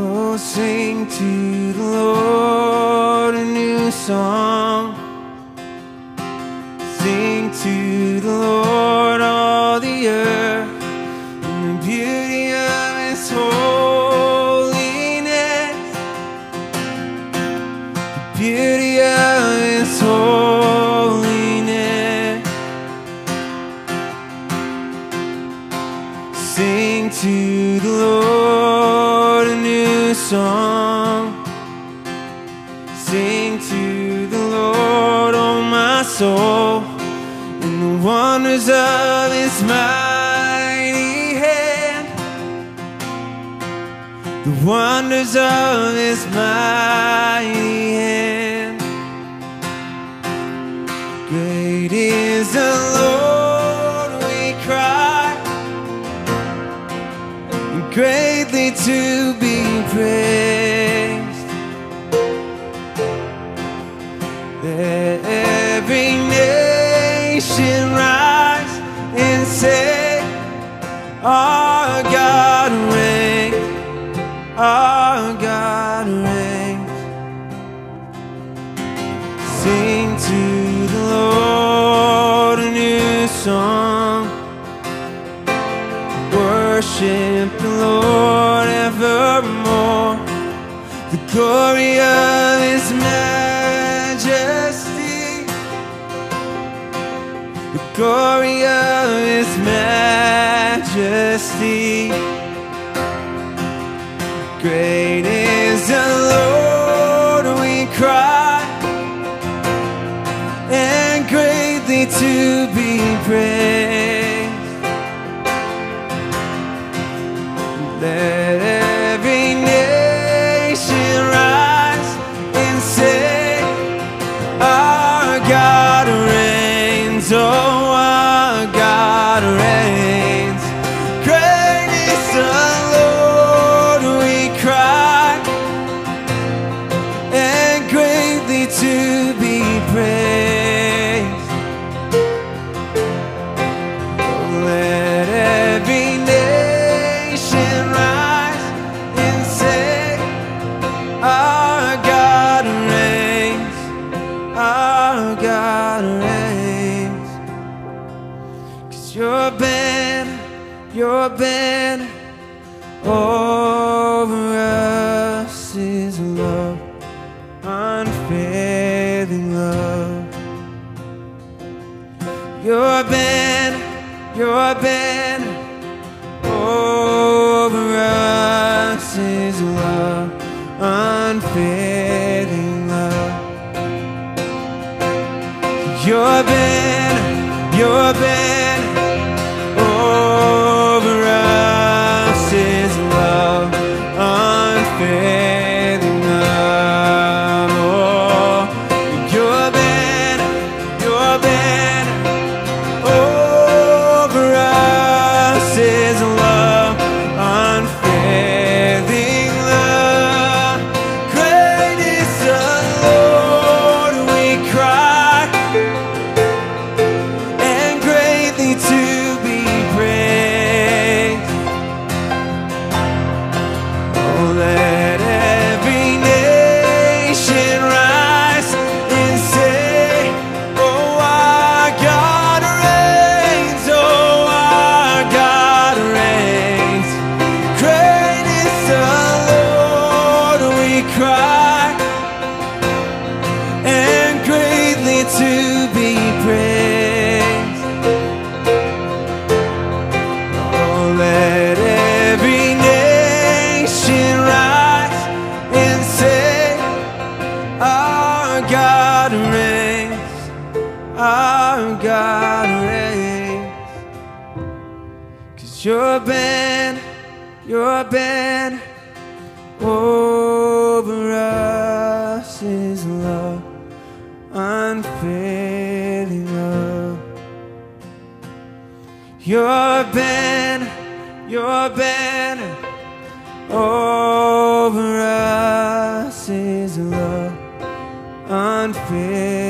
Oh, sing to the Lord a new song. Sing to the Lord all the earth in the beauty of His holiness. The beauty of His holiness. Sing to song. Sing to the Lord, oh my soul, in the wonders of His mighty hand. The wonders of His mighty hand. Great is the Lord, we cry, and greatly to praised. Let every nation rise and say, Our God reigns, our God reigns. Sing to the Lord a new song. Worship The glory of His majesty. The glory of His majesty. Great is the Lord, we cry, and greatly to be praised. Let our God reigns. Lord, we cry, and greatly to your banner over us is love, unfailing love. Your banner, your banner over us is love, unfailing love. Your banner, your banner our God reigns. Cause your banner, your banner over us is love, unfailing love. Your banner, your banner over us is love, unfailing